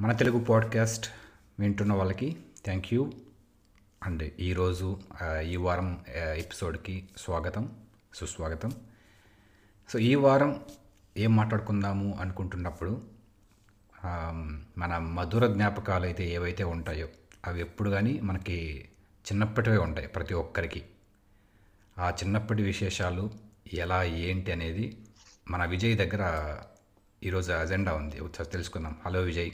మన తెలుగు పాడ్కాస్ట్ వింటున్న వాళ్ళకి థ్యాంక్ యూ. అండ్ ఈరోజు ఈ వారం ఎపిసోడ్కి స్వాగతం సుస్వాగతం. సో ఈ వారం ఏం మాట్లాడుకుందాము అనుకుంటున్నప్పుడు మన మధుర జ్ఞాపకాలు అయితే ఏవైతే ఉంటాయో అవి ఎప్పుడు కానీ మనకి చిన్నప్పటివే ఉంటాయి ప్రతి ఒక్కరికి. ఆ చిన్నప్పటి విశేషాలు ఎలా ఏంటి అనేది మన విజయ్ దగ్గర ఈరోజు అజెండా ఉంది. ఒకసారి తెలుసుకుందాం. హలో విజయ్.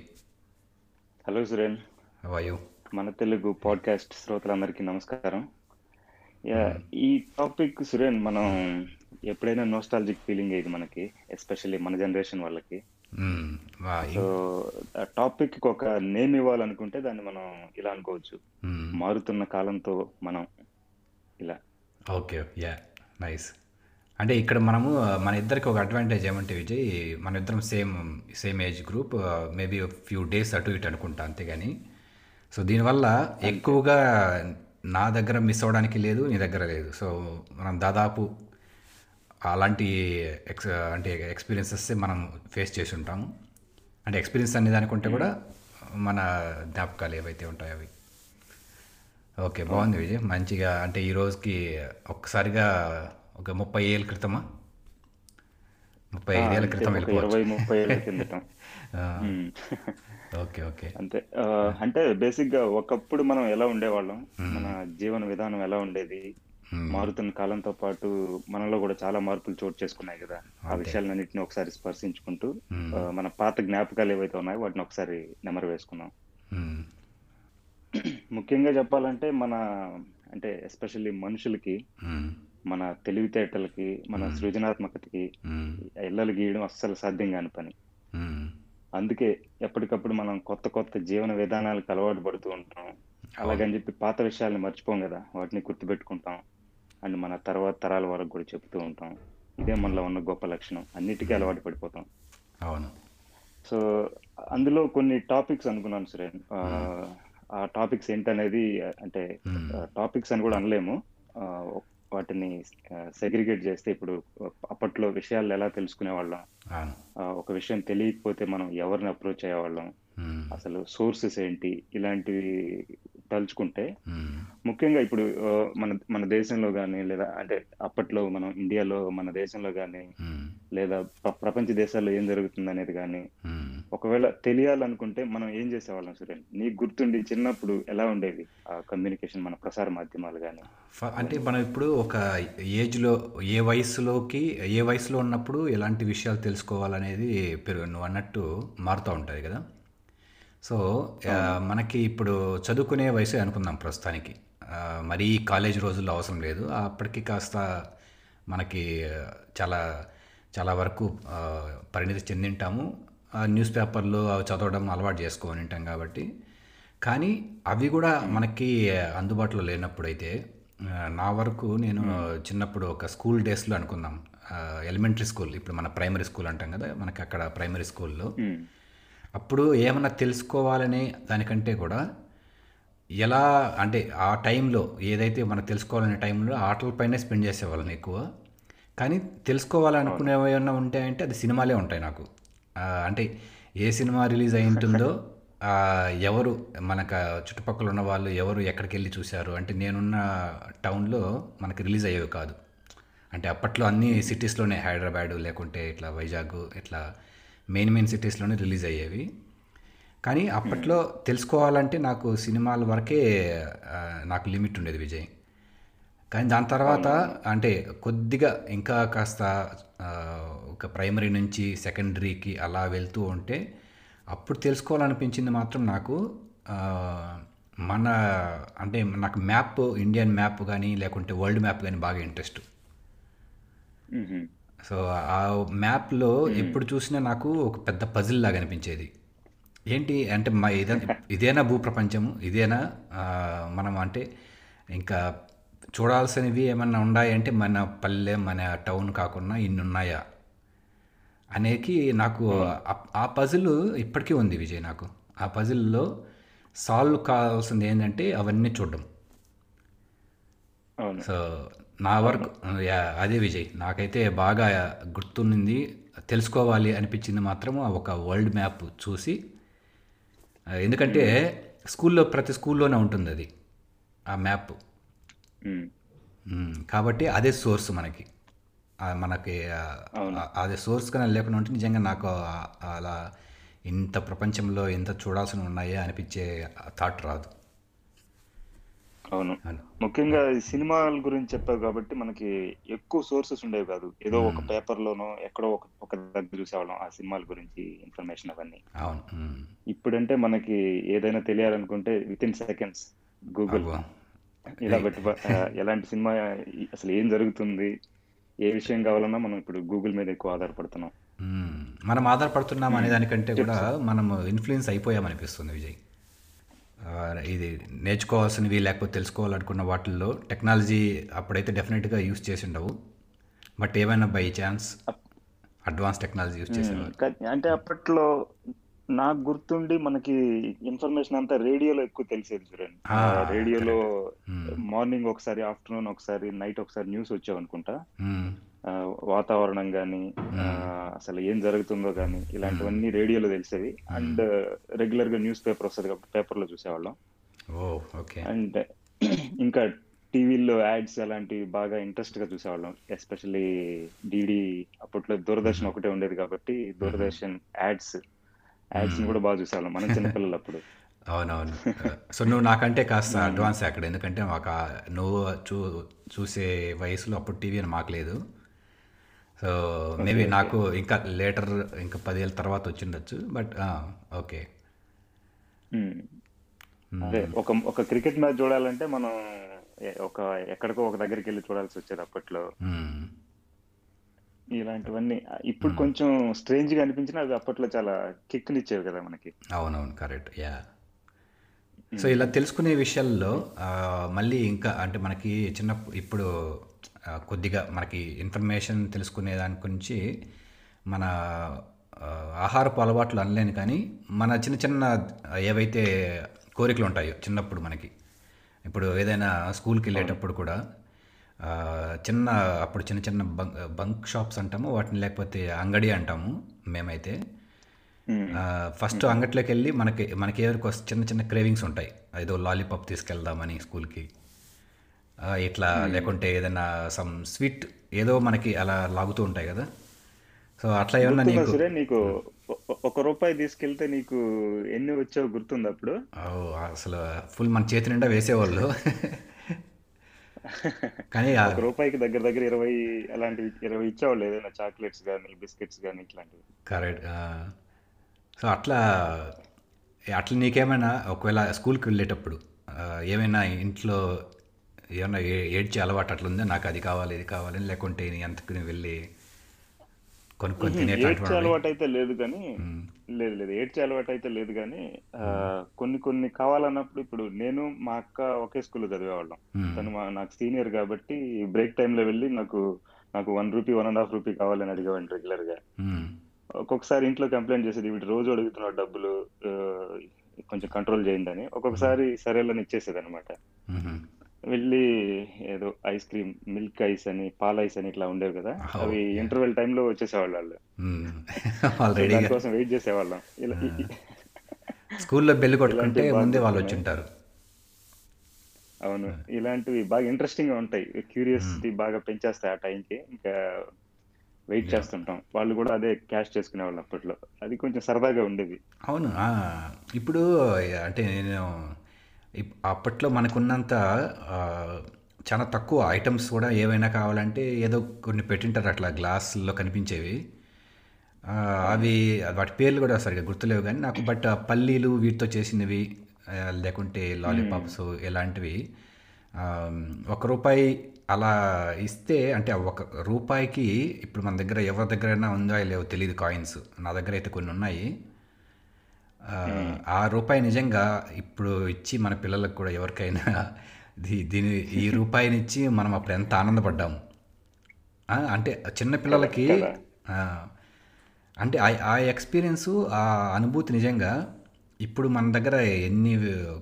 హలో సురేన్. వాయు మన తెలుగు పాడ్కాస్ట్ శ్రోతలందరికీ నమస్కారం. యా, ఈ టాపిక్ సురేన్ మనం ఎప్పుడైనా నోస్టాలజిక్ ఫీలింగ్ ఇది మనకి ఎస్పెషల్లీ మన జనరేషన్ వాళ్ళకి? సో ఆ టాపిక్ ఒక నేమ్ ఇవ్వాలనుకుంటే దాన్ని మనం ఇలా అనుకోవచ్చు. మారుతున్న కాలంతో మనం ఇలా. ఓకే యా నైస్ అంటే ఇక్కడ మనము మన ఇద్దరికి ఒక అడ్వాంటేజ్ ఏమంటే విజయ్ మన ఇద్దరం same same age group maybe few days అటు ఇటు అనుకుంటా అంతేగాని సో దీనివల్ల ఎక్కువగా నా దగ్గర మిస్ అవ్వడానికి లేదు నీ దగ్గర లేదు. సో మనం దాదాపు అలాంటి ఎక్స్ అంటే ఎక్స్పీరియన్సెస్ మనం ఫేస్ చేసి ఉంటాము. అంటే ఎక్స్పీరియన్స్ అనే దానికంటే కూడా మన జ్ఞాపకాలు ఏవైతే ఉంటాయో అవి. ఓకే బాగుంది విజయ్. మంచిగా అంటే ఈ రోజుకి ఒక్కసారిగా ఒక ముప్పై ఏళ్ళ క్రితమా ముప్పై ఐదేళ్ళ క్రితం ఇరవై ముప్పై ఏళ్ళ మ్మ్. Okay okay. అంతే అంటే బేసిక్గా ఒకప్పుడు మనం ఎలా ఉండేవాళ్ళం? మన జీవన విధానం ఎలా ఉండేది? మారుతున్న కాలంతో పాటు మనలో కూడా చాలా మార్పులు చోటు చేసుకున్నాయి కదా. ఆ విషయాలన్నింటినీ ఒకసారి స్పర్శించుకుంటూ మన పాత జ్ఞాపకాలు ఏవైతే ఉన్నాయో వాటిని ఒకసారి నెమరు వేసుకున్నాం. ముఖ్యంగా చెప్పాలంటే మన అంటే ఎస్పెషల్లీ మనుషులకి. మన తెలివితేటలకి మన సృజనాత్మకతకి. ఇళ్ళలు గీయడం అస్సలు సాధ్యం కాని పని. అందుకే ఎప్పటికప్పుడు మనం కొత్త కొత్త జీవన విధానాలకు అలవాటు పడుతూ ఉంటాం. అలాగని చెప్పి పాత విషయాల్ని మర్చిపోం కదా వాటిని గుర్తుపెట్టుకుంటాం. అండ్ మన తర్వాత తరాల వరకు కూడా చెప్తూ ఉంటాం. ఇదే మనలో ఉన్న గొప్ప లక్షణం. అన్నిటికీ అలవాటు పడిపోతాం. అవును. సో అందులో కొన్ని టాపిక్స్ అనుకున్నాను సురేన్ ఆ, టాపిక్స్ ఏంటనేది అంటే టాపిక్స్ అని కూడా అనలేము. వాటిని సెగ్రిగేట్ చేస్తే ఇప్పుడు అప్పట్లో విషయాలు ఎలా తెలుసుకునే వాళ్ళం అవును ఒక విషయం తెలియకపోతే మనం ఎవరిని అప్రోచ్ అయ్యేవాళ్ళం. అసలు సోర్సెస్ ఏంటి? ఇలాంటివి తలుచుకుంటే. ముఖ్యంగా ఇప్పుడు మన మన దేశంలో కానీ లేదా అంటే అప్పట్లో మనం ఇండియాలో మన దేశంలో కానీ. లేదా ప్ర- ప్రపంచ దేశాల్లో ఏం జరుగుతుంది అనేది కానీ. ఒకవేళ తెలియాలనుకుంటే మనం ఏం చేసేవాళ్ళం సురేన్ నీకు గుర్తుండి చిన్నప్పుడు ఎలా ఉండేవి ఆ కమ్యూనికేషన్ మన ప్రసార మాధ్యమాలు కానీ అంటే మనం ఇప్పుడు ఒక ఏజ్లో ఏ వయసులోకి ఏ వయసులో ఉన్నప్పుడు ఎలాంటి విషయాలు తెలుసుకోవాలనేది పెరుగు నువ్వు అన్నట్టు మారుతూ ఉంటుంది కదా సో మనకి ఇప్పుడు చదువుకునే వయసు అనుకుందాం ప్రస్తుతానికి. మరీ కాలేజ్ రోజుల్లో అవసరం లేదు. అప్పటికి కాస్త మనకి చాలా చాలా వరకు పరిణితి చెందింటాము. న్యూస్ పేపర్లు అవి చదవడం అలవాటు చేసుకొని ఉంటాం కాబట్టి. కానీ అవి కూడా మనకి అందుబాటులో లేనప్పుడైతే నా వరకు నేను చిన్నప్పుడు ఒక స్కూల్ డేస్లో అనుకుందాం. ఎలిమెంటరీ స్కూల్ ఇప్పుడు మన ప్రైమరీ స్కూల్ అంటాం కదా మనకి అక్కడ ప్రైమరీ స్కూల్లో అప్పుడు ఏమన్నా తెలుసుకోవాలనే దానికంటే కూడా ఎలా అంటే ఆ టైంలో ఏదైతే మనం తెలుసుకోవాలనే టైంలో ఆటలపైనే స్పెండ్ చేసేవాళ్ళని ఎక్కువ. కానీ తెలుసుకోవాలనుకునేవి ఏమన్నా ఉంటాయంటే అది సినిమాలే ఉంటాయి నాకు. అంటే ఏ సినిమా రిలీజ్ అయి ఉంటుందో ఎవరు మనకు చుట్టుపక్కల ఉన్న వాళ్ళు ఎవరు ఎక్కడికి వెళ్ళి చూశారు? అంటే నేనున్న టౌన్లో మనకి రిలీజ్ అయ్యేవి కాదు. అంటే అప్పట్లో అన్ని సిటీస్లోనే హైదరాబాద్ లేకుంటే ఇట్లా వైజాగ్ ఇట్లా మెయిన్ మెయిన్ సిటీస్లోనే రిలీజ్ అయ్యేవి. కానీ అప్పట్లో తెలుసుకోవాలంటే నాకు సినిమాల వరకే నాకు లిమిట్ ఉండేది విజయ్. కానీ దాని తర్వాత అంటే కొద్దిగా ఇంకా కాస్త ఒక ప్రైమరీ నుంచి సెకండరీకి అలా వెళ్తూ ఉంటే అప్పుడు తెలుసుకోవాలనిపించింది మాత్రం నాకు మన అంటే నాకు మ్యాప్ ఇండియన్ మ్యాప్ కానీ లేకుంటే వరల్డ్ మ్యాప్ కానీ బాగా ఇంట్రెస్ట్. సో ఆ మ్యాప్లో ఎప్పుడు చూసినా నాకు ఒక పెద్ద పజిల్ లాగా అనిపించేది. ఏంటి అంటే మా ఇదే ఇదేనా భూప్రపంచము? ఇదేనా? మనం అంటే ఇంకా చూడాల్సినవి ఏమన్నా ఉన్నాయంటే మన పల్లె మన టౌన్ కాకుండా ఇన్ని ఉన్నాయా అనేది నాకు ఆ- పజిల్ ఇప్పటికీ ఉంది విజయ్ నాకు. ఆ పజిల్లో సాల్వ్ కావాల్సింది ఏంటంటే అవన్నీ చూడడం. సో నా వరకు అదే విజయ్. నాకైతే బాగా గుర్తున్నింది తెలుసుకోవాలి అనిపించింది మాత్రం ఒక వరల్డ్ మ్యాప్ చూసి. ఎందుకంటే స్కూల్లో ప్రతి స్కూల్లోనే ఉంటుంది అది ఆ మ్యాప్. కాబట్టి అదే సోర్స్ మనకి. మనకి అదే సోర్స్ కన్నా లేకుండా ఉంటే నిజంగా నాకు అలా ఇంత ప్రపంచంలో ఎంత చూడాల్సి ఉన్నాయా అనిపించే థాట్ రాదు. అవును. ముఖ్యంగా ఈ సినిమాల గురించి చెప్పావు కాబట్టి మనకి ఎక్కువ సోర్సెస్ ఉండేవి కాదు. ఏదో ఒక పేపర్ లోనో ఎక్కడో ఒక ఒక దగ్గర చూసేవాళ్ళం ఆ సినిమాల గురించి ఇన్ఫర్మేషన్ అవన్నీ. అవును. ఇప్పుడంటే మనకి ఏదైనా తెలియాలనుకుంటే విత్ ఇన్ సెకండ్స్ గూగుల్. ఇలా పెట్టి ఎలాంటి సినిమా అసలు ఏం జరుగుతుంది ఏ విషయం కావాలన్నా మనం ఇప్పుడు గూగుల్ మీద ఎక్కువ ఆధారపడుతున్నాం. మనం ఆధారపడుతున్నాం అనే దానికంటే కూడా మనం ఇన్ఫ్లుయెన్స్ అయిపోయామనిపిస్తుంది విజయ్. ఇది నేర్చుకోవాల్సినవి లేకపోతే తెలుసుకోవాలనుకున్న వాటిల్లో టెక్నాలజీ అప్పుడైతే డెఫినెట్గా యూస్ చేసి ఉండవు బట్ ఏమైనా by chance advance technology use చేసేవారు కా- అంటే అప్పట్లో నాకు గుర్తుండి మనకి ఇన్ఫర్మేషన్ అంతా రేడియోలో ఎక్కువ తెలిసేది చూడండి. రేడియోలో. మార్నింగ్ ఒకసారి ఆఫ్టర్నూన్ ఒకసారి నైట్ ఒకసారి న్యూస్ వచ్చావనుకుంటా. వాతావరణం కానీ అసలు ఏం జరుగుతుందో కానీ ఇలాంటివన్నీ రేడియోలో తెలిసేవి. అండ్ రెగ్యులర్గా న్యూస్ పేపర్ వస్తుంది కాబట్టి పేపర్లో చూసేవాళ్ళం అండ్ ఇంకా టీవీల్లో యాడ్స్ అలాంటివి బాగా ఇంట్రెస్ట్గా చూసేవాళ్ళం. ఎస్పెషల్లీ డిడి అప్పట్లో దూరదర్శన్ ఒకటే ఉండేది కాబట్టి దూరదర్శన్ యాడ్స్ యాడ్స్ కూడా బాగా చూసేవాళ్ళం మనం చిన్నపిల్లలు అప్పుడు. అవునవును. సో నువ్వు నాకంటే కాస్త అడ్వాన్స్ అక్కడ ఎందుకంటే మాకు నువ్వు చూ చూసే వయసులో అప్పుడు టీవీ అని మాకు లేదు. సో మేబీ నాకు ఇంకా లేటర్ ఇంకా పదేళ్ళ తర్వాత వచ్చిండొచ్చు బట్ ఓకే Hmm. అదే ఒక ఒక క్రికెట్ మ్యాచ్ చూడాలంటే మనం ఒక ఎక్కడికో ఒక దగ్గరికి వెళ్ళి చూడాల్సి వచ్చేది అప్పట్లో. ఇలాంటివన్నీ ఇప్పుడు కొంచెం స్ట్రేంజ్గా అనిపించినా అవి అప్పట్లో చాలా కిక్ నిచ్చేవి కదా మనకి. అవునవును కరెక్ట్ యా సో ఇలా తెలుసుకునే విషయాల్లో మళ్ళీ ఇంకా అంటే మనకి చిన్న ఇప్పుడు కొద్దిగా మనకి ఇన్ఫర్మేషన్ తెలుసుకునే దాని గురించి మన ఆహారపు అలవాట్లు అనలేను కానీ మన చిన్న చిన్న ఏవైతే కోరికలు ఉంటాయో చిన్నప్పుడు మనకి. ఇప్పుడు ఏదైనా స్కూల్కి వెళ్ళేటప్పుడు కూడా చిన్న అప్పుడు చిన్న చిన్న బంక్ బంక్ షాప్స్ అంటాము వాటిని లేకపోతే అంగడి అంటాము మేమైతే. ఫస్ట్ అంగట్లోకి వెళ్ళి మనకి మనకి ఎవరికి చిన్న చిన్న క్రేవింగ్స్ ఉంటాయి. ఏదో లాలీపాప్ తీసుకెళ్దామని స్కూల్కి. ఇట్లా లేకుంటే ఏదైనా సమ్ స్వీట్ ఏదో మనకి అలా లాగుతూ ఉంటాయి కదా. సో అట్లా ఏమన్నా నీకు? నీకు ఒ- ఒక రూపాయి తీసుకెళ్తే నీకు ఎన్ని వచ్చావు గుర్తుంది అప్పుడు? అసలు ఫుల్ మన చేతి నిండా వేసేవాళ్ళు. కానీ ఒక రూపాయికి దగ్గర దగ్గర ఇరవై అలాంటివి ఇరవై ఇచ్చేవాళ్ళు ఏదైనా చాక్లెట్స్ కానీ బిస్కెట్స్ కానీ ఇట్లాంటివి. కరెక్ట్ సో అట్లా అట్లా నీకేమైనా ఒకవేళ స్కూల్కి వెళ్ళేటప్పుడు ఏమైనా ఇంట్లో ఏమైనా ఏ- ఏడ్చే అలవాటు అట్లా ఉందా నాకు అది కావాలి ఇది కావాలి లేకుంటే నువ్వు వెళ్ళి కొనుక్కొని అలవాటు అయితే లేదు కానీ లేదు లేదు. ఏడ్చే అలవాటు అయితే లేదు కానీ కొన్ని కొన్ని కావాలన్నప్పుడు ఇప్పుడు నేను మా అక్క ఒకే స్కూల్లో చదివేవాళ్ళం. తను మా- నాకు సీనియర్ కాబట్టి బ్రేక్ టైంలో వెళ్ళి నాకు నాకు one rupee one and half rupee కావాలని అడిగేవాడిని రెగ్యులర్గా ఒక్కొక్కసారి ఇంట్లో కంప్లైంట్ చేసేది వీటి రోజు అడుగుతున్నాడు డబ్బులు కొంచెం కంట్రోల్ చేయండి అని. ఒక్కొక్కసారి సరేలని ఇచ్చేసేది అనమాట వెళ్ళి ఏదో ఐస్ క్రీమ్ మిల్క్ ఐస్ అని పాల ఐస్ అని ఇట్లా ఉండేవి కదా. అవి ఇంటర్వెల్ టైంలో వచ్చేసేవాళ్ళు వాళ్ళు. దానికోసం వెయిట్ చేసేవాళ్ళం. ఇలా స్కూల్లో బెల్ కొట్టుకుంటే ముందే వాళ్ళు వచ్చి ఉంటారు అవును. ఇలాంటివి బాగా ఇంట్రెస్టింగ్గా ఉంటాయి. క్యూరియాసిటీ బాగా పెంచేస్తాయి ఆ టైంకి. ఇంకా వెయిట్ చేస్తుంటాం. వాళ్ళు కూడా అదే క్యాష్ చేసుకునే వాళ్ళు అప్పట్లో. అది కొంచెం సరదాగా ఉండేది. అవును. ఇప్పుడు అంటే నేను అప్పట్లో మనకున్నంత చాలా తక్కువ ఐటమ్స్ కూడా ఏవైనా కావాలంటే ఏదో కొన్ని పెట్టింటారు. అట్లా గ్లాసుల్లో కనిపించేవి. అవి వాటి పేర్లు కూడా సరిగ్గా గుర్తులేవు కానీ నాకు బట్ పల్లీలు వీటితో చేసినవి లేకుంటే లాలీపాప్స్ ఇలాంటివి ఒక రూపాయి అలా ఇస్తే అంటే ఒక రూపాయికి ఇప్పుడు మన దగ్గర ఎవరి దగ్గరైనా ఉందో లేవో తెలియదు కాయిన్స్. నా దగ్గర అయితే కొన్ని ఉన్నాయి. ఆ, రూపాయి నిజంగా ఇప్పుడు ఇచ్చి మన పిల్లలకు కూడా ఎవరికైనా దీ- దీని ఈ రూపాయిని ఇచ్చి మనం అప్పుడు ఎంత ఆనందపడ్డాము. అంటే చిన్న పిల్లలకి అంటే ఆ ఆ ఎక్స్పీరియన్స్ ఆ అనుభూతి నిజంగా ఇప్పుడు మన దగ్గర ఎన్ని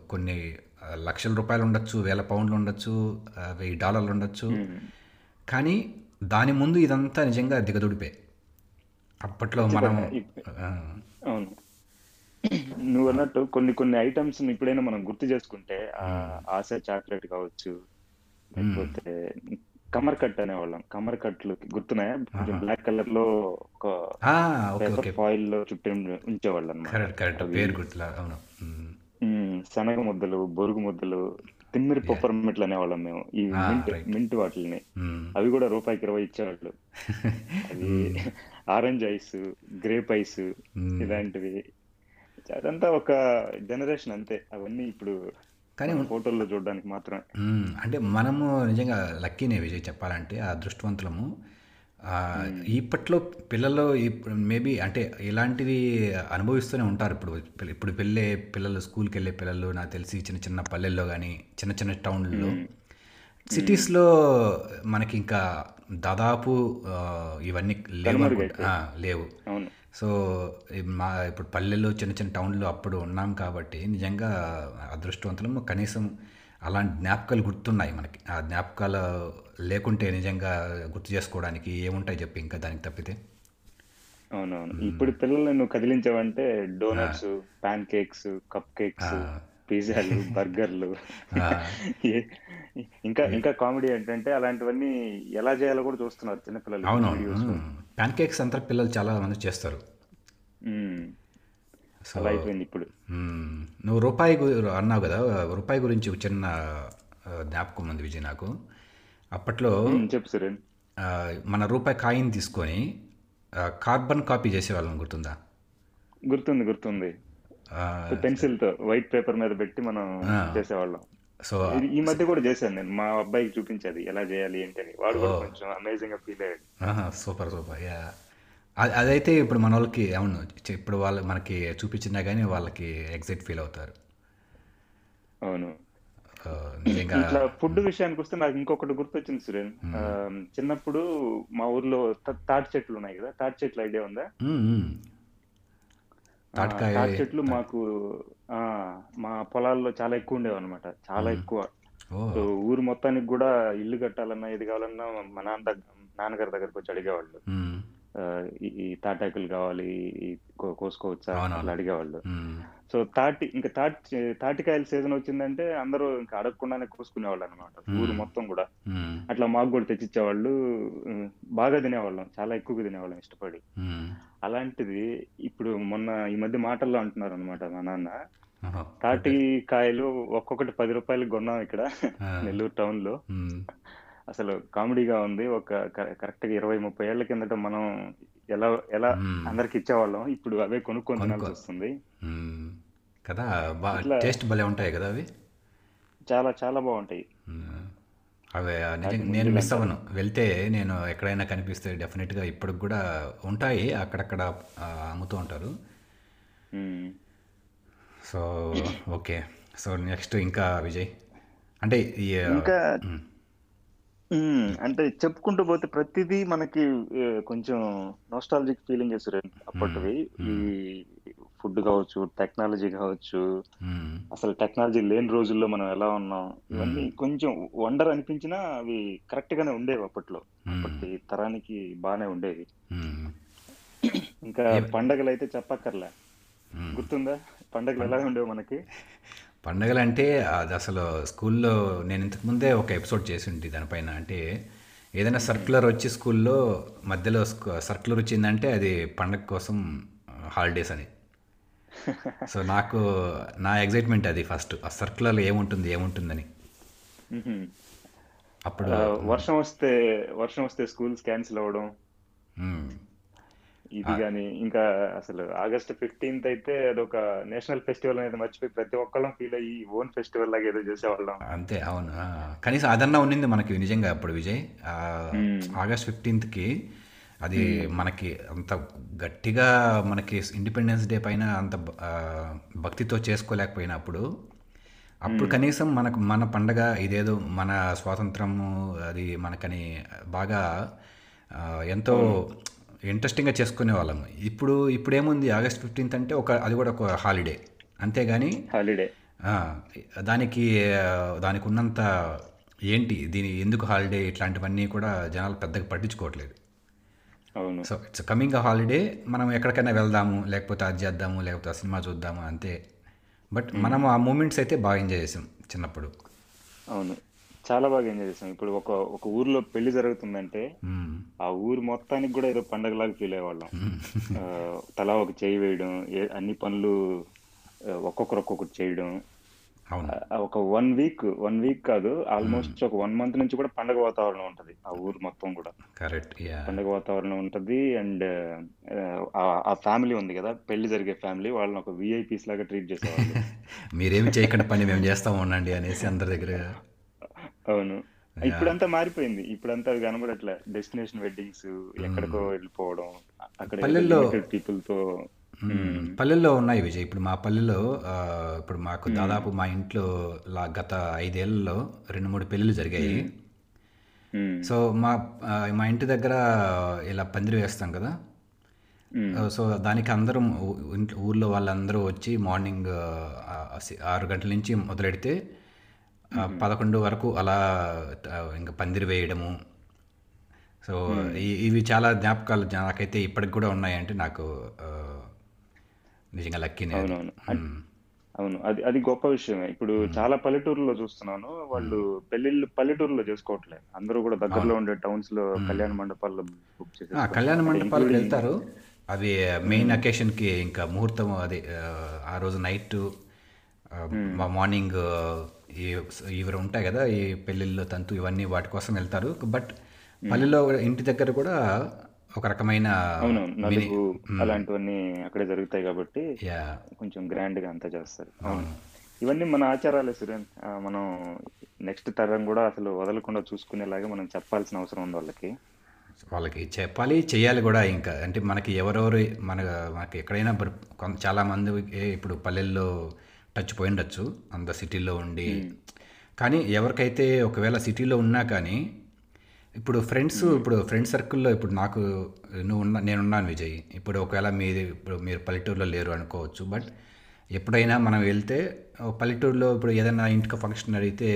కొన్ని లక్షల రూపాయలు ఉండొచ్చు వేల పౌండ్లు ఉండొచ్చు వెయ్యి డాలర్లు ఉండొచ్చు. కానీ దాని ముందు ఇదంతా నిజంగా దిగదుడిపే. అప్పట్లో మనం అవును. నువ్వు అన్నట్టు కొన్ని కొన్ని ఐటమ్స్ ఇప్పుడైనా మనం గుర్తు చేసుకుంటే ఆ ఆశ చాక్లెట్ కావచ్చు లేకపోతే కమర్ కట్ అనేవాళ్ళం. కమర్ కట్లు గుర్తున్నాయా? కొంచెం బ్లాక్ కలర్లో ఒక పేపర్ ఫాయిల్లో చుట్టి ఉంచేవాళ్ళు అనమాట మ్మ్. శనగ ముద్దలు బొరుగు ముద్దలు తిమ్మిరి పొప్పరమిట్లు అనేవాళ్ళం మేము. ఈ Ah, మింట్. మింట్ మ్మ్. అవి కూడా రూపాయికి ఇరవై ఇచ్చేవాళ్ళు. అవి ఆరెంజ్ ఐస్ గ్రేప్ ఐస్. ఇలాంటివి. అదంతా ఒక జనరేషన్ అంతే. అవన్నీ ఇప్పుడు కానీ ఫోటోల్లో చూడడానికి మాత్రమే. అంటే మనము నిజంగా లక్కీనే విజయ్ చెప్పాలంటే ఆ అదృష్టవంతులము ఆ, ఇప్పట్లో పిల్లలు ఇప్పుడు మేబీ అంటే ఇలాంటివి అనుభవిస్తూనే ఉంటారు ఇప్పుడు. ఇప్పుడు వెళ్ళే పిల్లలు స్కూల్కి వెళ్ళే పిల్లలు నాకు తెలిసి చిన్న చిన్న పల్లెల్లో కానీ చిన్న చిన్న టౌన్లలో సిటీస్లో మనకి ఇంకా దాదాపు ఇవన్నీ లేవు. లేవు సో మా ఇప్పుడు పల్లెల్లో చిన్న చిన్న టౌన్లో అప్పుడు ఉన్నాం కాబట్టి నిజంగా అదృష్టవంతులము. కనీసం అలాంటి జ్ఞాపకాలు గుర్తున్నాయి మనకి. ఆ జ్ఞాపకాలు లేకుంటే నిజంగా గుర్తు చేసుకోవడానికి ఏముంటాయి చెప్పి ఇంకా దానికి తప్పితే? అవునవును. ఇప్పుడు పిల్లల్ని నువ్వు కదిలించావంటే donuts pancakes cupcakes పిజ్జాలు బర్గర్లు. ఇంకా ఇంకా కామెడీ ఏంటంటే అలాంటివన్నీ ఎలా చేయాలో కూడా చూస్తున్నారు చిన్నపిల్లలు అవునవును. ప్యాన్ కేక్స్ అంతా పిల్లలు చాలా మంది చేస్తారు. అలా అయిపోయింది ఇప్పుడు. నువ్వు రూపాయి అన్నావు కదా రూపాయి గురించి చిన్న జ్ఞాపకం ఉంది విజయ్ నాకు. అప్పట్లో చెప్పు సురేన్. మన రూపాయి కాయిన్ తీసుకొని కార్బన్ కాపీ చేసేవాళ్ళం గుర్తుందా? గుర్తుంది గుర్తుంది. పెన్సిల్తో వైట్ పేపర్ మీద పెట్టి మనం చేసేవాళ్ళం. సో ఈ మధ్య కూడా చేశాను నేను. మా అబ్బాయికి చూపించేది ఎలా చేయాలి ఏంటి అని వాడు కూడా కొంచెం అమేజింగ్గా ఫీల్ అయ్యాడు. సూపర్ సూపర్ యా అది అదైతే ఇప్పుడు మన వాళ్ళకి అవును ఇప్పుడు వాళ్ళు మనకి చూపించినా కానీ వాళ్ళకి ఎగ్జైట్ ఫీల్ అవుతారు. అవును. ఇట్లా ఫుడ్ విషయానికి వస్తే నాకు ఇంకొకటి గుర్తొచ్చింది సురేన్. చిన్నప్పుడు మా ఊర్లో తాటి చెట్లు ఉన్నాయి కదా తాటి చెట్లు ఐడియా ఉందా? తాటికాయ చెట్లు మాకు ఆ మా పొలాల్లో చాలా ఎక్కువ ఉండేవి అనమాట చాలా ఎక్కువ. సో ఊరు మొత్తానికి కూడా ఇల్లు కట్టాలన్నా ఇది కావాలన్నా మా నాన్న దగ్గ నాన్నగారి దగ్గరకు వచ్చి అడిగేవాళ్ళు. ఈ తాటాకులు కావాలి కోసుకోవచ్చా. అట్లా అడిగేవాళ్ళు. సో తాటి ఇంకా తాటి తాటికాయల సీజన్ వచ్చిందంటే అందరూ ఇంకా అడగకుండానే కోసుకునేవాళ్ళు అనమాట ఊరు మొత్తం కూడా అట్లా మాకు కూడా తెచ్చిచ్చేవాళ్ళు బాగా తినేవాళ్ళం చాలా ఎక్కువగా తినేవాళ్ళం ఇష్టపడి. అలాంటిది ఇప్పుడు మొన్న ఈ మధ్య మాటల్లో అంటున్నారు అనమాట మా నాన్న. తాటి కాయలు ఒక్కొక్కటి పది రూపాయలకి కొన్నాం ఇక్కడ. నెల్లూరు టౌన్లో. అసలు కామెడీగా ఉంది. ఒక కరెక్ట్గా ఇరవై ముప్పై ఏళ్ళ కిందట మనం ఎలా ఎలా. అందరికి ఇచ్చేవాళ్ళం ఇప్పుడు అవే కొనుక్కొని తినాల్సి వస్తుంది. కదా టేస్ట్ భలే ఉంటాయి కదా అవి? చాలా చాలా బాగుంటాయి. అవి నేను మిస్ అవ్వను. వెళ్తే నేను ఎక్కడైనా కనిపిస్తే డెఫినెట్గా ఇప్పటికి కూడా ఉంటాయి. అక్కడక్కడ అమ్ముతూ ఉంటారు. So okay. సో నెక్స్ట్ ఇంకా విజయ్. అంటే ఇంకా అంటే చెప్పుకుంటూ పోతే ప్రతిదీ మనకి కొంచెం నోస్టాలజిక్ ఫీలింగ్ సురేన్ అప్పటివి. ఈ ఫుడ్ కావచ్చు టెక్నాలజీ కావచ్చు. అసలు టెక్నాలజీ లేని రోజుల్లో మనం ఎలా ఉన్నాం ఇవన్నీ కొంచెం వండర్ అనిపించినా అవి కరెక్ట్ గానే ఉండేవి అప్పట్లో. అప్పటి తరానికి బాగానే ఉండేవి. ఇంకా పండగలు అయితే చెప్పక్కర్లే. గుర్తుందా? పండగలు ఎలా ఉండేవి మనకి? పండగలు అంటే అది అసలు స్కూల్లో నేను ఇంతకు ముందే ఒక ఎపిసోడ్ చేసి ఉంటే దానిపైన. అంటే ఏదైనా సర్క్యులర్ వచ్చి స్కూల్లో మధ్యలో సర్క్యులర్ వచ్చిందంటే అది పండగ కోసం హాలిడేస్ అని. సో నాకు నా ఎగ్జైట్మెంట్ అది ఫస్ట్ ఆ సర్క్యులర్లో ఏముంటుంది ఏముంటుందని. అప్పుడు వర్షం వస్తే వర్షం వస్తే స్కూల్స్ క్యాన్సిల్ అవ్వడం. ఇది కానీ ఇంకా అసలు ఆగస్ట్ ఫిఫ్టీన్త్ అయితే అదొక నేషనల్ ఫెస్టివల్ అనేది మర్చిపోయి ప్రతి ఒక్కళ్ళం ఫీల్ అయ్యి ఓన్ ఫెస్టివల్ లాగా ఏదో చేసేవాళ్ళం. అంతే అవును. కనీసం అదన్నా ఉన్నింది మనకి నిజంగా అప్పుడు విజయ్. ఆగస్ట్ ఫిఫ్టీన్త్కి అది మనకి అంత గట్టిగా మనకి ఇండిపెండెన్స్ డే పైన అంత భక్తితో చేసుకోలేకపోయినప్పుడు అప్పుడు. కనీసం మనకు మన పండగ ఇదేదో మన స్వాతంత్రము అది మనకని బాగా ఎంతో ఇంట్రెస్టింగ్గా చేసుకునే వాళ్ళము ఇప్పుడు ఇప్పుడు ఏముంది ఆగస్ట్ ఫిఫ్టీన్త్ అంటే ఒక అది కూడా ఒక హాలిడే అంతేగాని హాలిడే దానికి దానికి ఉన్నంత ఏంటి దీని ఎందుకు హాలిడే ఇట్లాంటివన్నీ కూడా జనాలు పెద్దగా పట్టించుకోవట్లేదు. అవును. So it's coming a holiday మనం ఎక్కడికైనా వెళ్దాము లేకపోతే అది చేద్దాము లేకపోతే సినిమా చూద్దాము అంతే. బట్ మనం ఆ మూమెంట్స్ అయితే బాగా ఎంజాయ్ చేసాం చిన్నప్పుడు. అవును. చాలా బాగా ఎంజాయ్ చేసాం. ఇప్పుడు ఒక ఒక ఊర్లో పెళ్ళి జరుగుతుందంటే. ఆ ఊరు మొత్తానికి కూడా ఏదో పండగలాగా ఫీల్ అయ్యేవాళ్ళం. తలా ఒక చేయి వేయడం అన్ని పనులు ఒక్కొక్కరు ఒక్కొక్కటి చేయడం. ఒక వన్ వీక్ వన్ వీక్ కాదు ఆల్మోస్ట్ ఒక వన్ మంత్ నుంచి కూడా పండగ వాతావరణం ఉంటది ఆ ఊరు మొత్తం కూడా. కరెక్ట్ పండగ వాతావరణం ఉంటది అండ్ ఆ ఫ్యామిలీ ఉంది కదా పెళ్ళి జరిగే ఫ్యామిలీ వాళ్ళని ఒక విఐపీస్ లాగా ట్రీట్ చేసేవాళ్ళు. మీరేమి చేయకుండా పని మేము చేస్తాం ఉండండి అనేసి అందరి దగ్గర అవును. ఇప్పుడంతా మారిపోయింది. ఇప్పుడంతా అవి కనబడట్లే. డెస్టినేషన్ వెడ్డింగ్స్ ఎక్కడికో వెళ్ళిపోవడం అక్కడ పల్లెల్లో- పీపుల్తో. పల్లెల్లో ఉన్నాయి విజయ్. ఇప్పుడు మా పల్లెల్లో ఆ, ఇప్పుడు మాకు దాదాపు మా ఇంట్లో గత ఐదేళ్ళలో రెండు మూడు పెళ్ళిళ్ళు జరిగాయి. సో మా మా ఇంటి దగ్గర ఇలా పందిరి వేస్తాం కదా. సో దానికి అందరం ఊర్లో వాళ్ళందరూ వచ్చి మార్నింగ్ ఆరు గంటల నుంచి మొదలెడితే పదకొండు వరకు అలా ఇంకా పందిరి వేయడము. సో ఇవి చాలా జ్ఞాపకాలు నాకైతే ఇప్పటికి కూడా ఉన్నాయంటే నాకు నిజంగా. మ్మ్. అవును. అది అది గొప్ప విషయమే. ఇప్పుడు చాలా పల్లెటూరులో చూస్తున్నాను. వాళ్ళు పెళ్ళిళ్ళు పల్లెటూరులో చేసుకోవట్లే అందరూ కూడా దగ్గరలో ఉండే టౌన్స్లో కళ్యాణ మండపాల్లో బుక్ చేసేస్తారు కళ్యాణ మండపాలకు వెళ్తారు. అవి మెయిన్ అకేషన్కి ఇంకా ముహూర్తం అది ఆ, రోజు నైట్ మార్నింగ్ ఇవి ఉంటాయి కదా ఈ పెళ్ళిళ్ళు తంతు ఇవన్నీ వాటి కోసం వెళ్తారు. బట్ పల్లెలో ఇంటి దగ్గర కూడా ఒక రకమైన అలాంటివన్నీ అక్కడే జరుగుతాయి కాబట్టి యా. కొంచెం గ్రాండ్గా అంతా చేస్తారు. అవును. ఇవన్నీ మన ఆచారాలే సురేన్ మనం నెక్స్ట్ తరం కూడా అసలు వదలకుండా చూసుకునేలాగా మనం చెప్పాల్సిన అవసరం ఉంది వాళ్ళకి. వాళ్ళకి చెప్పాలి చేయాలి కూడా ఇంకా. అంటే మనకి ఎవరెవరు మన మనకి ఎక్కడైనా కొంత చాలామంది ఇప్పుడు పల్లెల్లో టచ్ పోయి ఉండొచ్చు అంత సిటీలో ఉండి. కానీ ఎవరికైతే ఒకవేళ సిటీలో ఉన్నా కానీ ఇప్పుడు ఫ్రెండ్స్ ఇప్పుడు ఫ్రెండ్ సర్కిల్లో ఇప్పుడు నాకు నువ్వు ఉన్నా నేనున్నాను విజయ్. ఇప్పుడు ఒకవేళ మీది ఇప్పుడు మీరు పల్లెటూరులో లేరు అనుకోవచ్చు. బట్ ఎప్పుడైనా మనం వెళ్తే పల్లెటూరులో ఇప్పుడు ఏదైనా ఇంటికి ఫంక్షన్ అడిగితే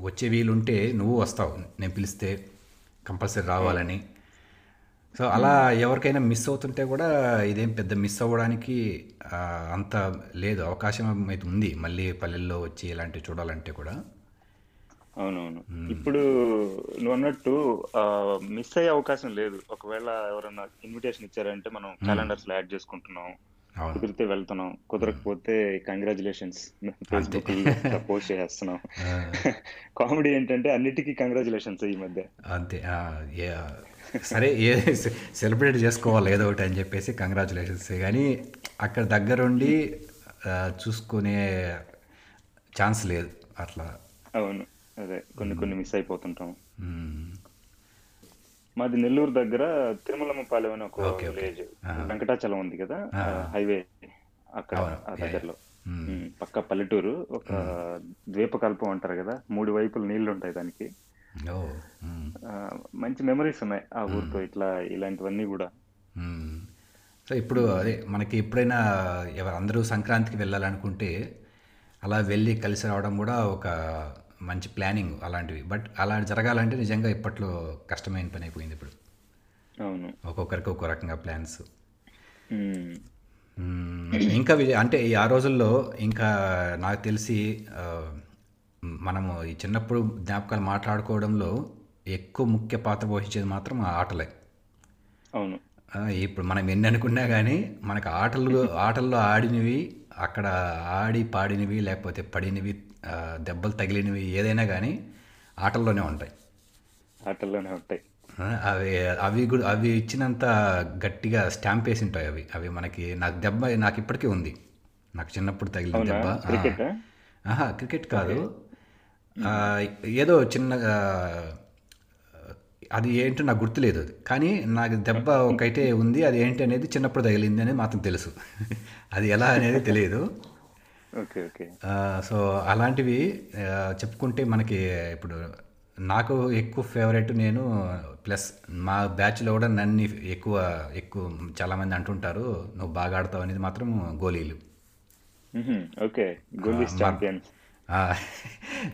వచ్చే వీలుంటే నువ్వు వస్తావు. నేను పిలిస్తే కంపల్సరీ రావాలని. సో అలా ఎవరికైనా మిస్ అవుతుంటే కూడా ఇదేం పెద్ద మిస్ అవ్వడానికి అంత లేదు. అవకాశం అయితే ఉంది. మళ్ళీ పల్లెల్లో వచ్చి ఇలాంటివి చూడాలంటే కూడా. అవునవును. ఇప్పుడు నువ్వు అన్నట్టు మిస్ అయ్యే అవకాశం లేదు. ఒకవేళ ఎవరైనా ఇన్విటేషన్ ఇచ్చారంటే మనం క్యాలెండర్స్లో యాడ్ చేసుకుంటున్నాం. కుదిరితే వెళ్తున్నాం. కుదరకపోతే కంగ్రాచులేషన్స్ ఫేస్బుక్ పోస్ట్ చేస్తున్నాం కామెడీ ఏంటంటే అన్నిటికీ కంగ్రాచులేషన్స్ ఈ మధ్య. అంతే. సరే ఏ సెలబ్రేట్ చేసుకోవాలి ఏదో ఒకటి అని చెప్పేసి కంగ్రాచులేషన్స్ కానీ అక్కడ దగ్గరుండి చూసుకునే ఛాన్స్ లేదు. అట్లా. అవును. అదే. కొన్ని కొన్ని మిస్ అయిపోతుంటాం. మాది నెల్లూరు దగ్గర తిరుమలమ్మపాలెం అని ఒక. విలేజ్. వెంకటాచలం ఉంది కదా? హైవే అక్కడ ఆ దగ్గరలో. పక్క పల్లెటూరు ఒక ద్వీపకల్పం అంటారు కదా? మూడు వైపులు నీళ్ళు ఉంటాయి దానికి. మంచి మెమరీస్ ఉన్నాయి ఆ ఊరితో ఇట్లా ఇలాంటివన్నీ కూడా. సో ఇప్పుడు అదే మనకి ఎప్పుడైనా ఎవరు అందరూ సంక్రాంతికి వెళ్ళాలనుకుంటే అలా వెళ్ళి కలిసి రావడం కూడా ఒక మంచి ప్లానింగ్ అలాంటివి. బట్ అలా జరగాలంటే నిజంగా ఇప్పట్లో కష్టమైన పని అయిపోయింది ఇప్పుడు. అవును. ఒక్కొక్కరికి ఒక్కో రకంగా ప్లాన్స్. ఇంకా అంటే ఈ ఆ రోజుల్లో ఇంకా నాకు తెలిసి మనము ఈ చిన్నప్పుడు జ్ఞాపకాలు మాట్లాడుకోవడంలో ఎక్కువ ముఖ్య పాత్ర పోషించేది మాత్రం ఆ ఆటలే. అవును. ఇప్పుడు మనం ఎన్ని అనుకున్నా కానీ మనకు ఆటలు ఆటల్లో ఆడినవి అక్కడ ఆడి పాడినవి లేకపోతే పడినవి దెబ్బలు తగిలినవి ఏదైనా కానీ ఆటల్లోనే ఉంటాయి ఆటల్లోనే ఉంటాయి అవి అవి కూడా అవి ఇచ్చినంత గట్టిగా స్టాంప్ వేసి ఉంటాయి అవి అవి మనకి నాకు దెబ్బ నాకు ఇప్పటికీ ఉంది నాకు చిన్నప్పుడు తగిలిన? దెబ్బ. క్రికెటా? ఆహా క్రికెట్ కాదు ఏదో చిన్న ఆ, అది ఏంటో నాకు గుర్తులేదు అది. కానీ నాకు దెబ్బ ఒకైతే ఉంది అది ఏంటి అనేది చిన్నప్పుడు తగిలింది అనేది మాత్రం తెలుసు. అది ఎలా అనేది తెలియదు. Okay okay. సో అలాంటివి చెప్పుకుంటే మనకి ఇప్పుడు నాకు ఎక్కువ ఫేవరెట్ నేను ప్లస్ మా బ్యాచ్లో కూడా నన్ను ఎక్కువ ఎక్కువ చాలామంది అంటుంటారు నువ్వు బాగా ఆడతావు అనేది మాత్రం గోళీలు. మ్మ్హ్మ్. ఓకే. గోలీస్ ఛాంపియన్స్.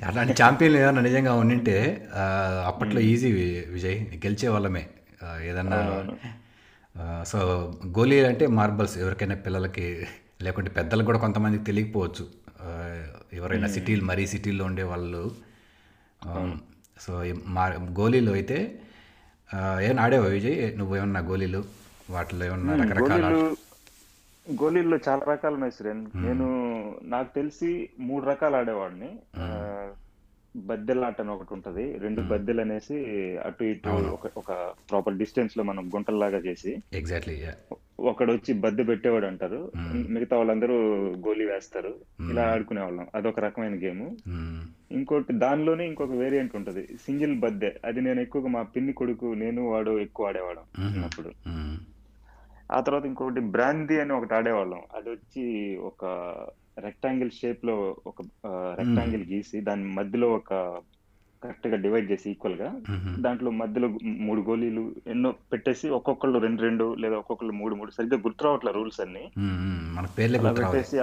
అలాంటి ఛాంపియన్లు ఏదైనా నిజంగా ఉండింటే అప్పట్లో ఈజీ విజయ్ గెలిచే వాళ్ళమే. ఏదన్నా సో గోళీ అంటే మార్బల్స్ ఎవరికైనా పిల్లలకి లేకుంటే పెద్దలకు కూడా కొంతమందికి తెలియకపోవచ్చు. ఎవరైనా సిటీలు మరీ సిటీల్లో ఉండే వాళ్ళు. సో మా గోళీలు అయితే ఏమైనా ఆడేవా విజయ్? నువ్వు ఏమన్నా గోళీలు వాటిలో ఏమన్నా రకరకాల గోళీలు గోళీల్లో చాలా రకాలు ఉన్నాయి నేను నాకు తెలిసి మూడు రకాలు ఆడేవాడిని. బద్దెలాట అని ఒకటి ఉంటది. రెండు బద్దెలు అనేసి అటు ఇటు ఒక ఒక ప్రాపర్ డిస్టెన్స్లో మనం గుంటల్లాగా చేసి ఎగ్జాక్ట్లీ ఒకడు వచ్చి బద్దె పెట్టేవాడు అంటారు. మిగతా వాళ్ళందరూ గోలీ వేస్తారు. ఇలా ఆడుకునే వాళ్ళం అదొక రకమైన గేమ్. ఇంకోటి దానిలోనే ఇంకొక వేరియంట్ ఉంటది. సింగిల్ బద్దె. అది నేను ఎక్కువగా మా పిన్ని కొడుకు నేను వాడు ఎక్కువ ఆడేవాళ్ళం చిన్నప్పుడు. ఆ తర్వాత ఇంకొకటి బ్రాందీ అని ఒకటి ఆడేవాళ్ళం. అది వచ్చి ఒక రెక్టాంగిల్ షేప్లో ఒక రెక్టాంగిల్ గీసి దాని మధ్యలో ఒక కరెక్ట్గా డివైడ్ చేసి ఈక్వల్గా దాంట్లో మధ్యలో మూడు గోళీలు ఎన్నో పెట్టేసి ఒక్కొక్కళ్ళు రెండు రెండు లేదా ఒక్కొక్కళ్ళు మూడు మూడు సరిగ్గా గుర్తు రావట్లే రూల్స్ అన్ని. మనకు పేర్లే అలా పెట్టేసి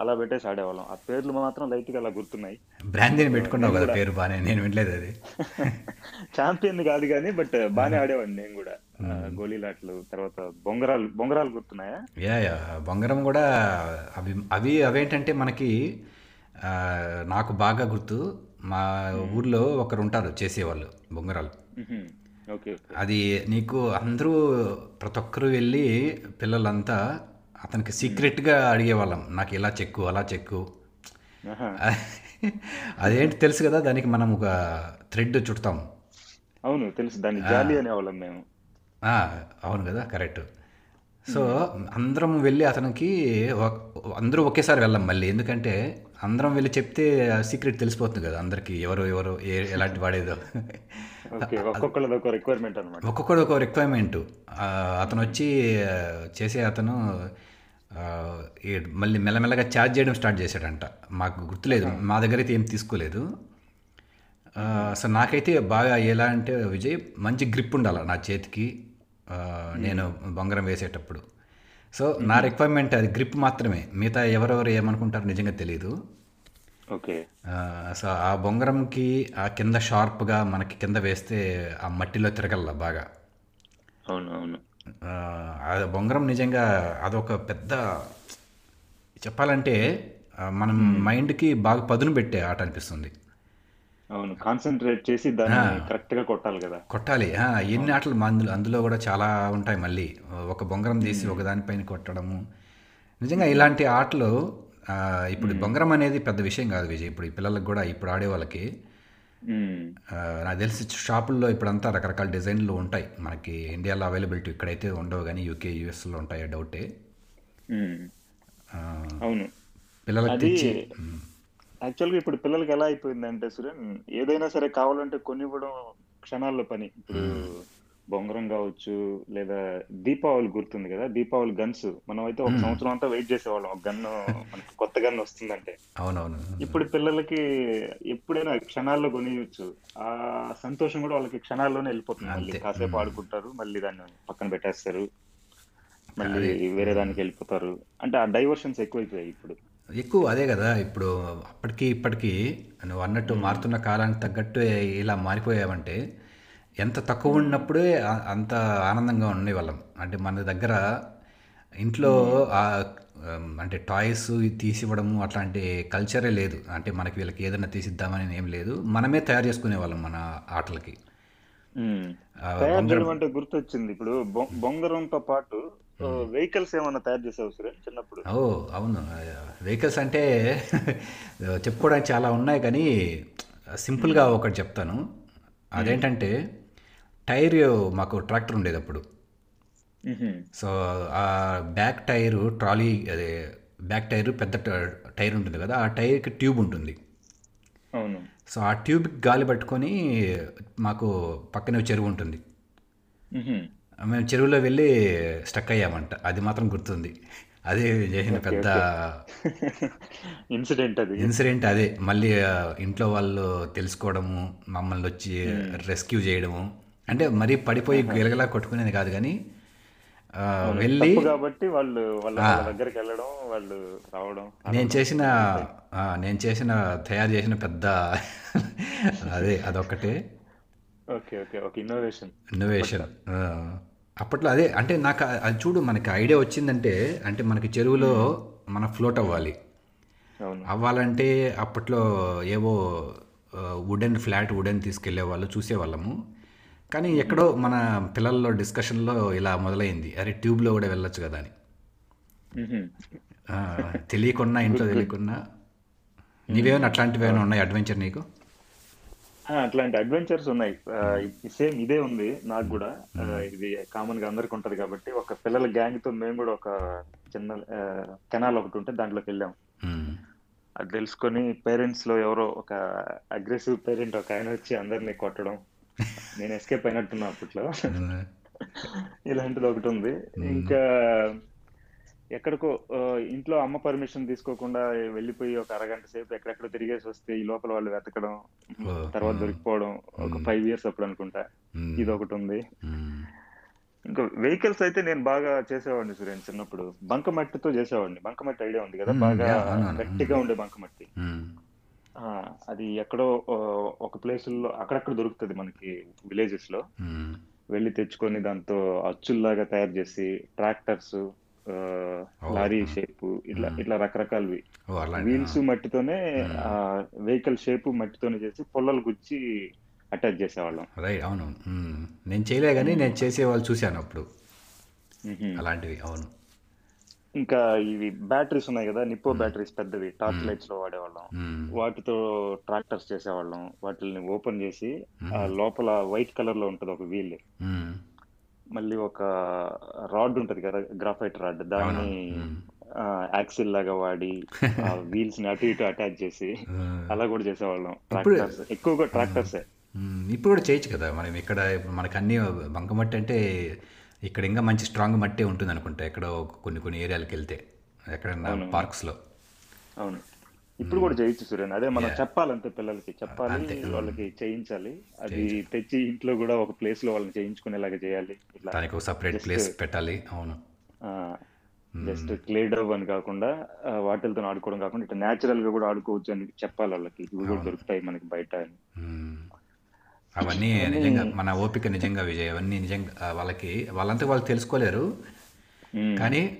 అలా పెట్టేసి ఆడేవాళ్ళం. ఆ పేర్లు మాత్రం లైట్గా అలా గుర్తున్నాయి. బ్రాందీని పెట్టుకున్నావు కదా పేరు బాగానే నేను వినలేదు అది. ఛాంపియన్ కాదు కానీ బట్ బానే ఆడేవాడిని నేను కూడా. గోళీలాట్లు తర్వాత బొంగరాలు బొంగరాలు గుర్తున్నాయా? యా యా బొంగరం కూడా అవి అవి అవేంటంటే మనకి నాకు బాగా గుర్తు. మా ఊర్లో ఒకరు ఉంటారు చేసేవాళ్ళు బొంగరాలు. అది నీకు అందరూ ప్రతి ఒక్కరు వెళ్ళి పిల్లలంతా అతనికి సీక్రెట్గా అడిగేవాళ్ళం. నాకు ఇలా చెక్కు అలా చెక్కు. అదేంటి తెలుసు కదా దానికి మనం ఒక థ్రెడ్ చుడతాం. అవును తెలుసు. దాన్ని జాలి అనేవాళ్ళం మేము. అవును కదా కరెక్ట్. సో అందరం వెళ్ళి అతనికి అందరూ ఒకేసారి వెళ్ళాం మళ్ళీ. ఎందుకంటే అందరం వెళ్ళి చెప్తే సీక్రెట్ తెలిసిపోతుంది కదా అందరికీ ఎవరు ఎవరు ఏ ఎలాంటి వాడేదో. ఒక రిక్వైర్మెంట్ అనమాట ఒక్కొక్కడు ఒక రిక్వైర్మెంట్ అతను వచ్చి చేసే అతను మళ్ళీ మెల్లమెల్లగా ఛార్జ్ చేయడం స్టార్ట్ చేశాడంట. మాకు గుర్తులేదు మా దగ్గర అయితే ఏం తీసుకోలేదు. సో నాకైతే బాగా ఎలా అంటే విజయ్ మంచి గ్రిప్ ఉండాలి నా చేతికి. నేను బొంగరం వేసేటప్పుడు. సో నా రిక్వైర్మెంట్ అది గ్రిప్ మాత్రమే. మిగతా ఎవరెవరు ఏమనుకుంటారో నిజంగా తెలియదు ఓకే. సో ఆ బొంగరంకి ఆ కింద షార్ప్గా మనకి కింద వేస్తే ఆ మట్టిలో తిరగల బాగా. అవును అవును ఆ, బొంగరం నిజంగా అదొక పెద్ద చెప్పాలంటే మనం మైండ్కి బాగా పదును పెట్టే ఆట అనిపిస్తుంది. అవును. కాన్సన్ట్రేట్ చేసి దాన్ని కరెక్ట్గా కొట్టాలి కదా. కొట్టాలి. ఎన్ని ఆటలు అందులో అందులో కూడా చాలా ఉంటాయి మళ్ళీ. ఒక బొంగరం తీసి ఒక దానిపైన కొట్టడము. నిజంగా ఇలాంటి ఆటలు ఇప్పుడు బొంగరం అనేది పెద్ద విషయం కాదు విజయ్. ఇప్పుడు ఈ పిల్లలకు కూడా ఇప్పుడు ఆడే వాళ్ళకి నాకు తెలిసి షాపుల్లో ఇప్పుడంతా రకరకాల డిజైన్లు ఉంటాయి. మనకి ఇండియాలో అవైలబిలిటీ ఇక్కడైతే ఉండవు కానీ యూకే యూఎస్లో ఉంటాయి డౌటే. అవును. పిల్లలకి యాక్చువల్గా ఇప్పుడు పిల్లలకి ఎలా అయిపోయిందంటే సురేన్ ఏదైనా సరే కావాలంటే కొనివ్వడం క్షణాల్లో పని. ఇప్పుడు బొంగరం కావచ్చు లేదా దీపావళి గుర్తుంది కదా దీపావళి గన్స్. మనం అయితే ఒక సంవత్సరం అంతా వెయిట్ చేసేవాళ్ళం. ఒక గన్ను మనకి కొత్త గన్ వస్తుందంటే. అవునవును. ఇప్పుడు పిల్లలకి ఎప్పుడైనా క్షణాల్లో కొనియొచ్చు. ఆ సంతోషం కూడా వాళ్ళకి క్షణాల్లోనే వెళ్ళిపోతుంది. మళ్ళీ. కాసేపు ఆడుకుంటారు మళ్ళీ దాన్ని పక్కన పెట్టేస్తారు. మళ్ళీ వేరే దానికి వెళ్ళిపోతారు. అంటే ఆ డైవర్షన్స్ ఎక్కువైపోయాయి ఇప్పుడు. ఎక్కువ అదే కదా ఇప్పుడు అప్పటికి ఇప్పటికీ నువ్వు అన్నట్టు మారుతున్న కాలానికి తగ్గట్టు ఇలా మారిపోయావంటే ఎంత తక్కువ ఉన్నప్పుడే అంత ఆనందంగా ఉండేవాళ్ళం. అంటే మన దగ్గర ఇంట్లో అంటే టాయ్స్ తీసివ్వడము అట్లాంటి కల్చరే లేదు. అంటే మనకి వీళ్ళకి ఏదైనా తీసిద్దామని ఏం లేదు. మనమే తయారు చేసుకునే వాళ్ళం మన ఆటలకి. గుర్తొచ్చింది. ఇప్పుడు బొంగరంతో పాటు వెహికల్స్ ఏమన్నా తయారు చేసావు సురేష్ చిన్నప్పుడు? ఓ అవును. వెహికల్స్ అంటే చెప్పుకోవడానికి చాలా ఉన్నాయి కానీ సింపుల్గా ఒకటి చెప్తాను. అదేంటంటే టైర్ మాకు ట్రాక్టర్ ఉండేది అప్పుడు. సో ఆ బ్యాక్ టైరు ట్రాలీ అదే బ్యాక్ టైర్ పెద్ద టైర్ ఉంటుంది కదా ఆ టైర్కి ట్యూబ్ ఉంటుంది. అవును. సో ఆ ట్యూబ్కి గాలి పట్టుకొని మాకు పక్కనే చెరువు ఉంటుంది. మేము చెరువులో వెళ్ళి స్టక్ అయ్యామంట. అది మాత్రం గుర్తుంది. అదే చేసిన పెద్ద ఇన్సిడెంట్ అది. ఇన్సిడెంట్ అదే. మళ్ళీ ఇంట్లో వాళ్ళు తెలుసుకోవడము మమ్మల్ని వచ్చి రెస్క్యూ చేయడము. అంటే మరీ పడిపోయి గెలగలా కొట్టుకునేది కాదు కానీ వెళ్ళి కాబట్టి వాళ్ళు వాళ్ళ దగ్గరికి వెళ్ళడం వాళ్ళు రావడం. నేను చేసిన నేను చేసిన తయారు చేసిన పెద్ద అదే అదొక్కటే. Okay okay. Okay innovation innovation అప్పట్లో అదే అంటే నాకు అది చూడు మనకి ఐడియా వచ్చిందంటే అంటే మనకి చెరువులో మనం ఫ్లోట్ అవ్వాలి. అవ్వాలంటే అప్పట్లో ఏవో వుడెన్ ఫ్లాట్ వుడెన్ తీసుకెళ్ళే వాళ్ళు చూసేవాళ్ళము. కానీ ఎక్కడో మన పిల్లల్లో డిస్కషన్లో ఇలా మొదలైంది. అరే ట్యూబ్లో కూడా వెళ్ళొచ్చు కదా అని. తెలియకున్నా ఇంట్లో తెలియకున్నా. నీవేమైనా అట్లాంటివి ఏమైనా ఉన్నాయి అడ్వెంచర్ నీకు? అట్లాంటి అడ్వెంచర్స్ ఉన్నాయి. సేమ్ ఇదే ఉంది నాకు కూడా. ఆ, ఇది కామన్గా అందరికి ఉంటది కాబట్టి ఒక పిల్లల గ్యాంగ్తో మేము కూడా ఒక చిన్న కెనాల్ ఒకటి ఉంటే దాంట్లోకి వెళ్ళాం. మ్మ్. అది తెలుసుకొని పేరెంట్స్లో ఎవరో ఒక అగ్రెసివ్ పేరెంట్ ఒక ఆయన వచ్చి అందరినీ కొట్టడం. నేను ఎస్కేప్ అయినట్టున్నా అప్పట్లో. ఇలాంటిది ఒకటి ఉంది. ఇంకా ఎక్కడికో ఇంట్లో అమ్మ పర్మిషన్ తీసుకోకుండా వెళ్ళిపోయి ఒక అరగంట సేపు ఎక్కడెక్కడ తిరిగేసి వస్తే ఈ లోపల వాళ్ళు వెతకడం తర్వాత దొరికిపోవడం ఒక ఫైవ్ ఇయర్స్ అప్పుడు అనుకుంటా. ఇది ఒకటి ఉంది. ఇంకా వెహికల్స్ అయితే నేను బాగా చేసేవాడిని సురేన్ చిన్నప్పుడు. బంకమట్టితో చేసేవాడిని. బంకమట్టి ఐడియా ఉంది కదా బాగా. గట్టిగా ఉండే బంకమట్టి. అది ఎక్కడో ఒక ప్లేసుల్లో అక్కడక్కడ దొరుకుతుంది మనకి విలేజెస్లో. వెళ్ళి తెచ్చుకొని దాంతో అచ్చుల్లాగా తయారు చేసి ట్రాక్టర్స్ లారీ షేప్ ఇట్లా ఇట్లా రకరకాలవి. వీల్స్ మట్టితోనే వెహికల్ షేప్ మట్టితోనే చేసి పొల్లలు గుచ్చి అటాచ్ చేసేవాళ్ళం. రైట్ అవును. నేను చేయలే కానీ నేను చేసే వాళ్ళు చూశాను అప్పుడు. అలాంటివి అవును. ఇంకా ఇవి బ్యాటరీస్ ఉన్నాయి కదా నిప్పో బ్యాటరీస్ పెద్దవి టార్చ్ లైట్స్లో వాడేవాళ్ళం. వాటితో ట్రాక్టర్స్ చేసేవాళ్ళం. వాటిని ఓపెన్ చేసి లోపల వైట్ కలర్లో ఉంటది ఒక వీల్. మళ్ళీ ఒక రాడ్ ఉంటది కదా గ్రాఫైట్ రాడ్ దాన్ని యాక్సిల్ లాగా వాడి వీల్స్ ని అటు ఇటు అటాచ్ చేసి. అలా కూడా చేసేవాళ్ళం. ట్రాక్టర్స్ ఎక్కువగా ట్రాక్టర్సే. ఇప్పుడు కూడా చేయొచ్చు కదా. మనం ఇక్కడ మనకు అన్ని బంకమట్టి అంటే ఇక్కడ ఇంకా మంచి స్ట్రాంగ్ మట్టే ఉంటుంది అనుకుంటా ఎక్కడో కొన్ని కొన్ని ఏరియాలకు వెళ్తే ఎక్కడన్నా పార్క్స్లో అవును. ఇప్పుడు కూడా చేయొచ్చు సూర్యన్ అదే మనం చెప్పాలంతే పిల్లలకి చెప్పాలి వాళ్ళకి చేయించాలి. అది తెచ్చి ఇంట్లో కూడా ఒక ప్లేస్లో వాళ్ళని చేయించుకునేలాగా చేయాలి. దానికి ఒక సపరేట్ ప్లేస్ పెట్టాలి. అవును. జస్ట్ క్లే డవ్ అని కాకుండా వాటిలతో ఆడుకోవడం కాకుండా ఇట్లా న్యాచురల్గా కూడా ఆడుకోవచ్చు అని చెప్పాలి వాళ్ళకి. ఇవి కూడా దొరుకుతాయి మనకి బయట అని. మ్మ్. అవన్నీ నిజంగా మన ఓపిక నిజంగా విజయ్. అవన్నీ నిజంగా వాళ్ళకి వాళ్ళంతా వాళ్ళు తెలుసుకోలేరు. కానీ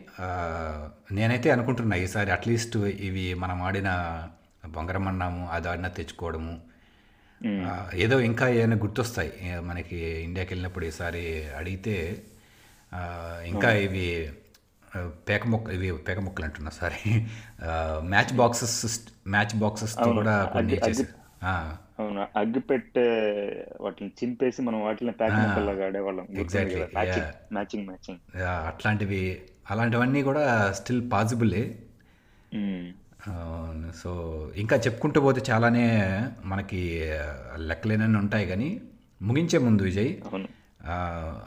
నేనైతే అనుకుంటున్నా ఈసారి అట్లీస్ట్ ఇవి మనం ఆడిన బొంగరమన్నాము అది ఆడినా తెచ్చుకోవడము. ఏదో ఇంకా ఏమైనా గుర్తొస్తాయి. మనకి ఇండియాకి వెళ్ళినప్పుడు ఈసారి అడిగితే ఇంకా ఇవి పేక మొక్క ఇవి పేక మొక్కలు అంటున్నా సారీ మ్యాచ్ బాక్సెస్ మ్యాచ్ బాక్సెస్తో కూడా కొన్ని చేసి అవును? అగ్గి పెట్టే వాటిని చింపేసి మనం వాటిని ప్యాకింగ్ లాగా ఆడేవాళ్ళం. Exactly, matching. మ్యాచింగ్ అట్లాంటివి అలాంటివన్నీ కూడా స్టిల్ పాసిబులే సో ఇంకా చెప్పుకుంటూ పోతే చాలానే మనకి లెక్కలేనని ఉంటాయి కానీ ముగించే ముందు విజయ్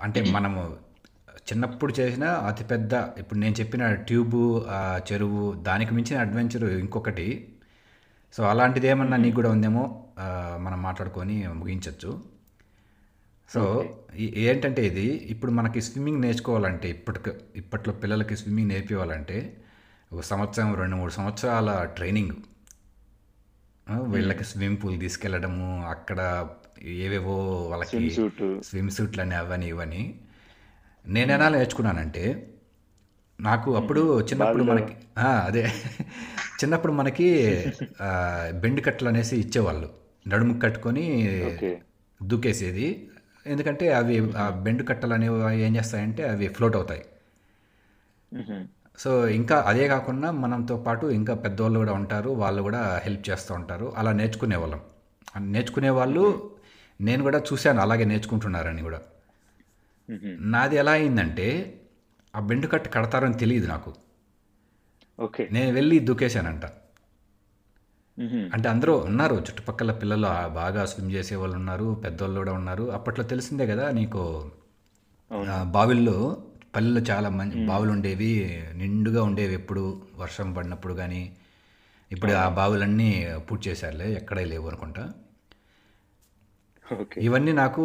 అంటే మనము చిన్నప్పుడు చేసిన అతిపెద్ద ఇప్పుడు నేను చెప్పిన ట్యూబు చెరువు దానికి మించిన అడ్వెంచర్ ఇంకొకటి సో అలాంటిది ఏమన్నా నీకు కూడా ఉందేమో మనం మాట్లాడుకొని ముగించవచ్చు సో ఏంటంటే ఇది ఇప్పుడు మనకి స్విమ్మింగ్ నేర్చుకోవాలంటే ఇప్పటికి ఇప్పట్లో పిల్లలకి స్విమ్మింగ్ నేర్పించాలంటే ఒక సంవత్సరం రెండు మూడు సంవత్సరాల ట్రైనింగ్. వీళ్ళకి స్విమ్మింగ్ పూల్ తీసుకెళ్ళడము అక్కడ ఏవేవో వాళ్ళకి స్విమ్ సూట్. స్విమ్ సూట్లు అని అవని ఇవని. నేను ఎలా నేర్చుకున్నానంటే నాకు అప్పుడు చిన్నప్పుడు మనకి అదే. చిన్నప్పుడు మనకి బెండ్ కట్టలు అనేసి ఇచ్చేవాళ్ళు. నడుము కట్టుకొని దూకేసేది. ఎందుకంటే అవి ఆ బెండ్ కట్టలు అనేవి ఏం చేస్తాయంటే అవి ఫ్లోట్ అవుతాయి. సో ఇంకా అదే కాకుండా మనంతో పాటు ఇంకా పెద్దవాళ్ళు కూడా ఉంటారు. వాళ్ళు కూడా హెల్ప్ చేస్తూ ఉంటారు. అలా నేర్చుకునే వాళ్ళం నేర్చుకునే వాళ్ళు నేను కూడా చూశాను. అలాగే నేర్చుకుంటున్నారని కూడా. నాది ఎలా అయిందంటే ఆ బెండు కట్టు కడతారని తెలియదు నాకు. ఓకే. నేను వెళ్ళి దూకేశానంట. అంటే అందరూ ఉన్నారు చుట్టుపక్కల పిల్లలు బాగా స్విమ్ చేసే వాళ్ళు ఉన్నారు పెద్దవాళ్ళు కూడా ఉన్నారు. అప్పట్లో తెలిసిందే కదా నీకు బావిల్లో పల్లెల్లో చాలా మంచి బావులు ఉండేవి నిండుగా ఉండేవి ఎప్పుడు వర్షం పడినప్పుడు కానీ ఇప్పుడు ఆ బావులన్నీ పూర్తి చేశారులే ఎక్కడే లేవు అనుకుంటా. ఓకే. ఇవన్నీ నాకు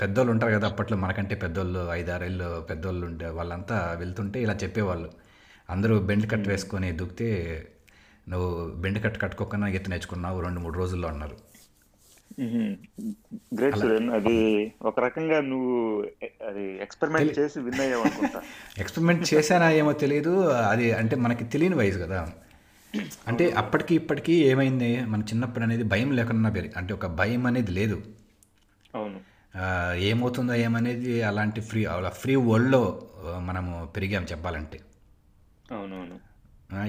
పెద్దోళ్ళు ఉంటారు కదా అప్పట్లో మనకంటే పెద్దోళ్ళు ఐదారేళ్ళు పెద్దోళ్ళు ఉంటే వాళ్ళంతా వెళ్తుంటే ఇలా చెప్పేవాళ్ళు. అందరూ బెండ్ కట్ వేసుకొని దూకితే నువ్వు బెండ్ కట్ కట్టుకోకుండా ఈత నేర్చుకున్నావు రెండు మూడు రోజుల్లో అన్నారు. గ్రేట్ సురేన్ అది ఒక రకంగా నువ్వు అది ఎక్స్పెరిమెంట్ చేసి విన్ అయ్యావు అనుకుంటా. ఎక్స్పెరిమెంట్ చేశానా ఏమో తెలియదు అది అంటే మనకి తెలియని వయసు కదా. అంటే అప్పటికి ఇప్పటికీ ఏమైంది? మన చిన్నప్పుడు అనేది భయం లేకుండా పెరిగి అంటే ఒక భయం అనేది లేదు. అవును. ఏమవుతుందో ఏమనేది అలాంటి ఫ్రీ అలా ఫ్రీ వరల్డ్లో మనము పెరిగాం చెప్పాలంటే. అవునవును.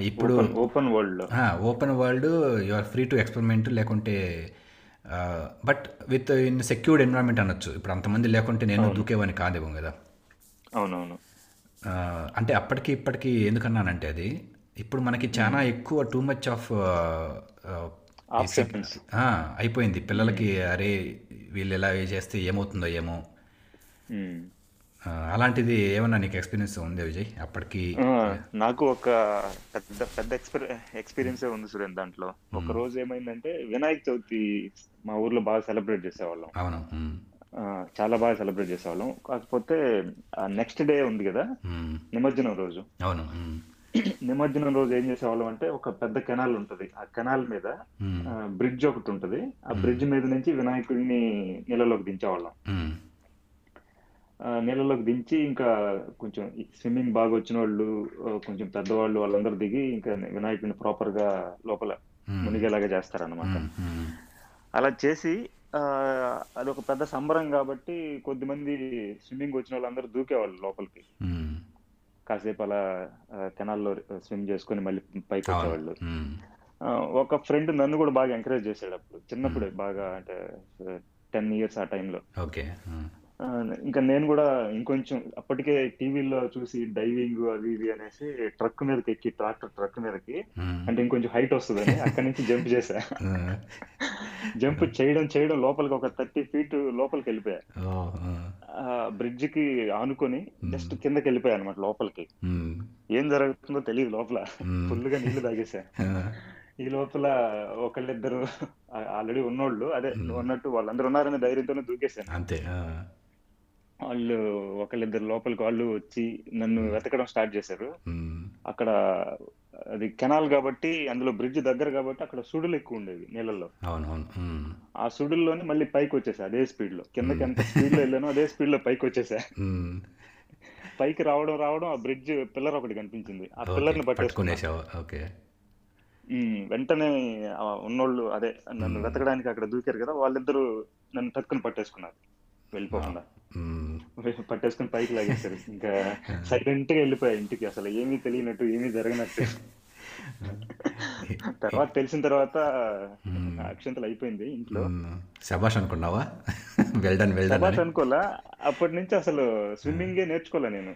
ఇప్పుడు open world open world you are free to experiment లేకుంటే but within secured environment అనొచ్చు. ఇప్పుడు అంతమంది లేకుంటే నేను దూకేవాని కాదేమో కదా. అవునవును. అంటే అప్పటికి ఇప్పటికి ఎందుకన్నానంటే అది ఇప్పుడు మనకి చాలా ఎక్కువ టూ మచ్ ఆఫ్ అయిపోయింది. పిల్లలకి అరే వీళ్ళు ఎలా చేస్తే ఏమవుతుందో ఏమో. అలాంటిది ఏమన్నా నీకు ఎక్స్పీరియన్స్ ఉంది విజయ్? అప్పటికి నాకు ఒక పెద్ద పెద్ద ఎక్స్పీరి ఎక్స్పీరియన్స్ ఉంది సురేన్ దాంట్లో. ఒక. రోజు ఏమైందంటే వినాయక చవితి మా ఊర్లో బాగా సెలబ్రేట్ చేసేవాళ్ళం. అవును చాలా బాగా సెలబ్రేట్ చేసేవాళ్ళం. కాకపోతే నెక్స్ట్ డే ఉంది కదా. నిమజ్జనం రోజు. అవును. నిమజ్జనం రోజు ఏం చేసేవాళ్ళం అంటే ఒక పెద్ద కెనాల్ ఉంటది ఆ కెనాల్ మీద. బ్రిడ్జ్ ఒకటి ఉంటది ఆ. బ్రిడ్జ్ మీద నుంచి వినాయకుడిని నీళ్ళలోకి దించేవాళ్ళం నీళ్ళలోకి దించి ఇంకా కొంచెం స్విమ్మింగ్ బాగా వచ్చిన వాళ్ళు కొంచెం పెద్దవాళ్ళు వాళ్ళందరూ దిగి ఇంకా వినాయకుడిని ప్రాపర్గా లోపల. మునిగేలాగా. మ్మ్. అలా చేసి అది ఒక పెద్ద సంబరం కాబట్టి కొద్దిమంది స్విమ్మింగ్ వచ్చిన వాళ్ళందరూ దూకేవాళ్ళు లోపలికి. కాసేపు అలా కెనాల్లో స్విమ్ చేసుకొని మళ్ళీ పైకి వచ్చేవాళ్ళు. ఒక ఫ్రెండ్ నన్ను కూడా బాగా ఎంకరేజ్ చేశాడు అప్పుడు. చిన్నప్పుడే బాగా అంటే టెన్ ఇయర్స్ ఆ టైంలో. ఓకే. ఇంకా నేను కూడా ఇంకొంచెం అప్పటికే టీవీలో చూసి డైవింగ్ అది ఇది అనేసి ట్రక్ మీదకి ఎక్కి ట్రాక్టర్ ట్రక్ మీదకి. అంటే ఇంకొంచెం హైట్ వస్తుందని అక్కడి నుంచి జంప్ చేశా. జంప్ చేయడం చేయడం లోపలికి ఒక థర్టీ ఫీట్ లోపలికి వెళ్ళిపోయా బ్రిడ్జ్కి ఆనుకొని జస్ట్. కిందకి వెళ్ళిపోయా అనమాట లోపలికి. ఏం జరుగుతుందో తెలియదు లోపల మ్మ్. ఫుల్గా నీళ్ళు తాగేసా. ఈ లోపల ఒకళ్ళిద్దరు ఆల్రెడీ ఉన్నోళ్ళు అదే అన్నట్టు వాళ్ళందరూ ఉన్నారనే ధైర్యంతోనే దూకేశాను అంతే. వాళ్ళు ఒకళ్ళిద్దరు లోపలికి వాళ్ళు వచ్చి నన్ను. వెతకడం స్టార్ట్ చేశారు. అక్కడ అది కెనాల్ కాబట్టి అందులో బ్రిడ్జ్ దగ్గర కాబట్టి అక్కడ సుడులు ఎక్కువ ఉండేవి నీళ్ళల్లో అవును అవును మ్మ్. ఆ సుడుల్లోనే మళ్ళీ పైకి వచ్చేసా అదే స్పీడ్లో కిందకి. ఎంత స్పీడ్లో వెళ్ళానో అదే స్పీడ్లో పైకి వచ్చేసా. పైకి రావడం రావడం ఆ బ్రిడ్జ్ పిల్లర్ ఒకటి కనిపించింది ఆ పిల్లర్ని ఓకే వెంటనే ఉన్నోళ్ళు అదే నన్ను. వెతకడానికి అక్కడ దూకారు కదా వాళ్ళిద్దరూ నన్ను టక్కుని పట్టేసుకున్నారు. వెళ్ళిపోకుండా. పట్టేసుకుని పైకి లాగేశారు. ఇంకా సైలెంట్గా వెళ్ళిపోయా ఇంటికి. అసలు ఏమీ తెలియనట్టు ఏమీ జరగనట్టు. తర్వాత తెలిసిన తర్వాత. అక్షంతలు అయిపోయింది ఇంట్లో. శబాష్ అనుకున్నావా? వెల్డన్ వెల్డన్ శబాష్ అని. అనుకోలా. అప్పటి నుంచి అసలు స్విమ్మింగే నేర్చుకోలే నేను.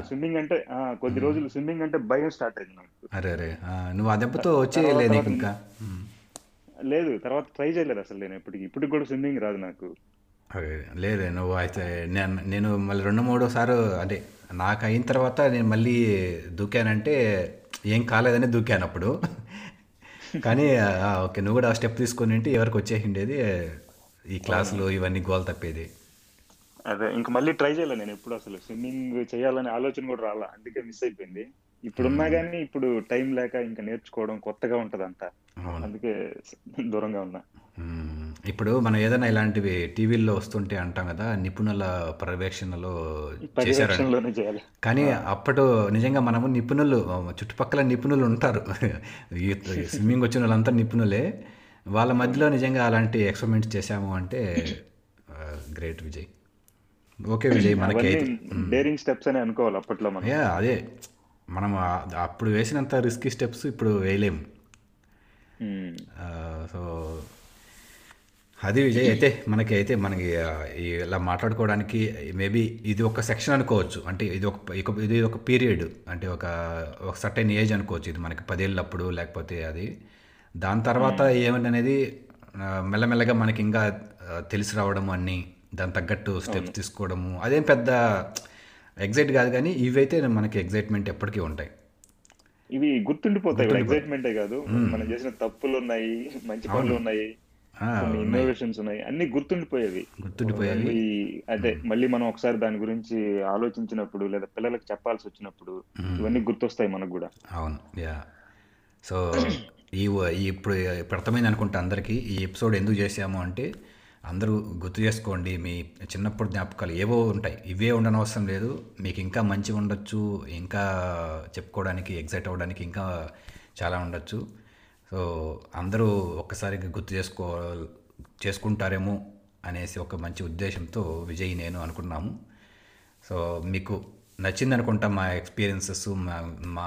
స్విమ్మింగ్ అంటే కొద్ది. రోజులు స్విమ్మింగ్ అంటే భయం స్టార్ట్ అయింది నాకు. అరే అరే నువ్వు ఆ దెబ్బతో ఇంకా. లేదు తర్వాత ట్రై చేయలేదు అసలు నేను. ఇప్పటికి ఇప్పటికి కూడా స్విమ్మింగ్ రాదు నాకు. లేదే నువ్వు అయితే నేను నేను మళ్ళీ రెండు మూడోసారి అంటే నాకు అయిన తర్వాత నేను మళ్ళీ దూకానంటే ఏం కాలేదని దూకాను అప్పుడు. కానీ ఓకే నువ్వు కూడా ఆ స్టెప్ తీసుకొని ఉంటే ఎవరికి వచ్చేసిండేది? ఈ క్లాసులు ఇవన్నీ గోల్ తప్పేది. అదే ఇంక మళ్ళీ ట్రై చేయలే నేను ఎప్పుడు అసలు. స్విమ్మింగ్ చేయాలనే ఆలోచన కూడా రాలా అందుకే మిస్ అయిపోయింది. ఇప్పుడున్నా. కానీ ఇప్పుడు టైం లేక ఇంకా నేర్చుకోవడం కొత్తగా ఉంటది అంతా అవును. అందుకే దూరంగా ఉన్నా. ఇప్పుడు మనం ఏదైనా ఇలాంటివి టీవీల్లో వస్తుంటే అంటాం కదా నిపుణుల పర్యవేక్షణలో చేయాలి. కానీ ఆ, అప్పటి నిజంగా మనము నిపుణులు చుట్టుపక్కల నిపుణులు ఉంటారు. స్విమ్మింగ్ వచ్చిన వాళ్ళంతా నిపుణులే. వాళ్ళ మధ్యలో నిజంగా అలాంటి ఎక్స్పెరిమెంట్స్ చేశాము అంటే గ్రేట్ విజయ్. ఓకే విజయ్ మనకి. డేరింగ్ స్టెప్స్ అని అనుకోవాలి అప్పట్లో మనం. యా అదే. మనం అప్పుడు వేసినంత రిస్కీ స్టెప్స్ ఇప్పుడు వేయలేము. సో అది విజయ్. అయితే మనకి అయితే మనకి ఇలా మాట్లాడుకోవడానికి మేబీ ఇది ఒక సెక్షన్ అనుకోవచ్చు. అంటే ఇది ఒక ఇది ఒక పీరియడ్ అంటే ఒక ఒక సర్టెన్ ఏజ్ అనుకోవచ్చు. ఇది మనకి పదేళ్ళప్పుడు లేకపోతే అది. దాని తర్వాత ఏమని అనేది మెల్లమెల్లగా మనకి ఇంకా తెలిసి రావడం అన్నీ దాని తగ్గట్టు స్టెప్స్ తీసుకోవడము. అదేం పెద్ద ఎగ్జైట్ కాదు కానీ ఇవైతే మనకి ఎగ్జైట్మెంట్ ఎప్పటికీ ఉంటాయి. ఇవి గుర్తుండిపోతాయి ఎగ్జైట్మెంటే కాదు. మ్మ్. మనం చేసిన తప్పులు ఉన్నాయి మంచి పనులు ఉన్నాయి కొన్ని ఉన్నాయి. ఇన్నోవేషన్స్ ఉన్నాయి. అన్ని గుర్తుండిపోయేవి. గుర్తుండిపోయేవి అదే. మళ్ళీ మనం ఒకసారి దాని గురించి ఆలోచించినప్పుడు లేదా పిల్లలకు చెప్పాల్సి వచ్చినప్పుడు. ఇవన్నీ గుర్తొస్తాయి మనకు కూడా. అవును. యా. సో ఈ ఇప్పుడు అర్థమైంది అనుకుంటా అందరికీ ఈ ఎపిసోడ్ ఎందుకు చేసాము అంటే అందరూ గుర్తు చేసుకోండి మీ చిన్నప్పుడు జ్ఞాపకాలు ఏవో ఉంటాయి. ఇవే ఉండనవసరం లేదు. మీకు ఇంకా మంచి ఉండొచ్చు. ఇంకా చెప్పుకోవడానికి ఎగ్జైట్ అవ్వడానికి ఇంకా చాలా ఉండొచ్చు. సో అందరూ ఒక్కసారిగా గుర్తు చేసుకో చేసుకుంటారేమో అనేసి ఒక మంచి ఉద్దేశంతో విజయ్ నేను అనుకున్నాము. సో మీకు నచ్చింది అనుకుంటా మా ఎక్స్పీరియన్సెస్ మా మా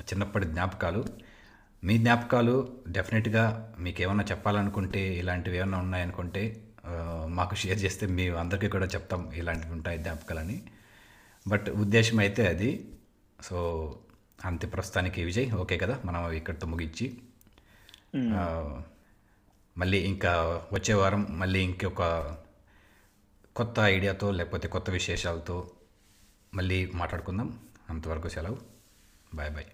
చిన్నప్పటి జ్ఞాపకాలు. మీ జ్ఞాపకాలు డెఫినెట్గా మీకు ఏమైనా చెప్పాలనుకుంటే ఇలాంటివి ఏమైనా ఉన్నాయనుకుంటే మాకు షేర్ చేస్తే మేము అందరికీ కూడా చెప్తాం ఇలాంటివి ఉంటాయి జ్ఞాపకాలని. బట్ ఉద్దేశం అయితే అది. సో అంతే ప్రస్తుతానికి విజయ్. ఓకే కదా మనం ఇక్కడితో ముగించి. మళ్ళీ ఇంకా వచ్చే వారం మళ్ళీ ఇంకొక కొత్త ఐడియాతో లేకపోతే కొత్త విశేషాలతో మళ్ళీ మాట్లాడుకుందాం. అంతవరకు సెలవు. Bye bye.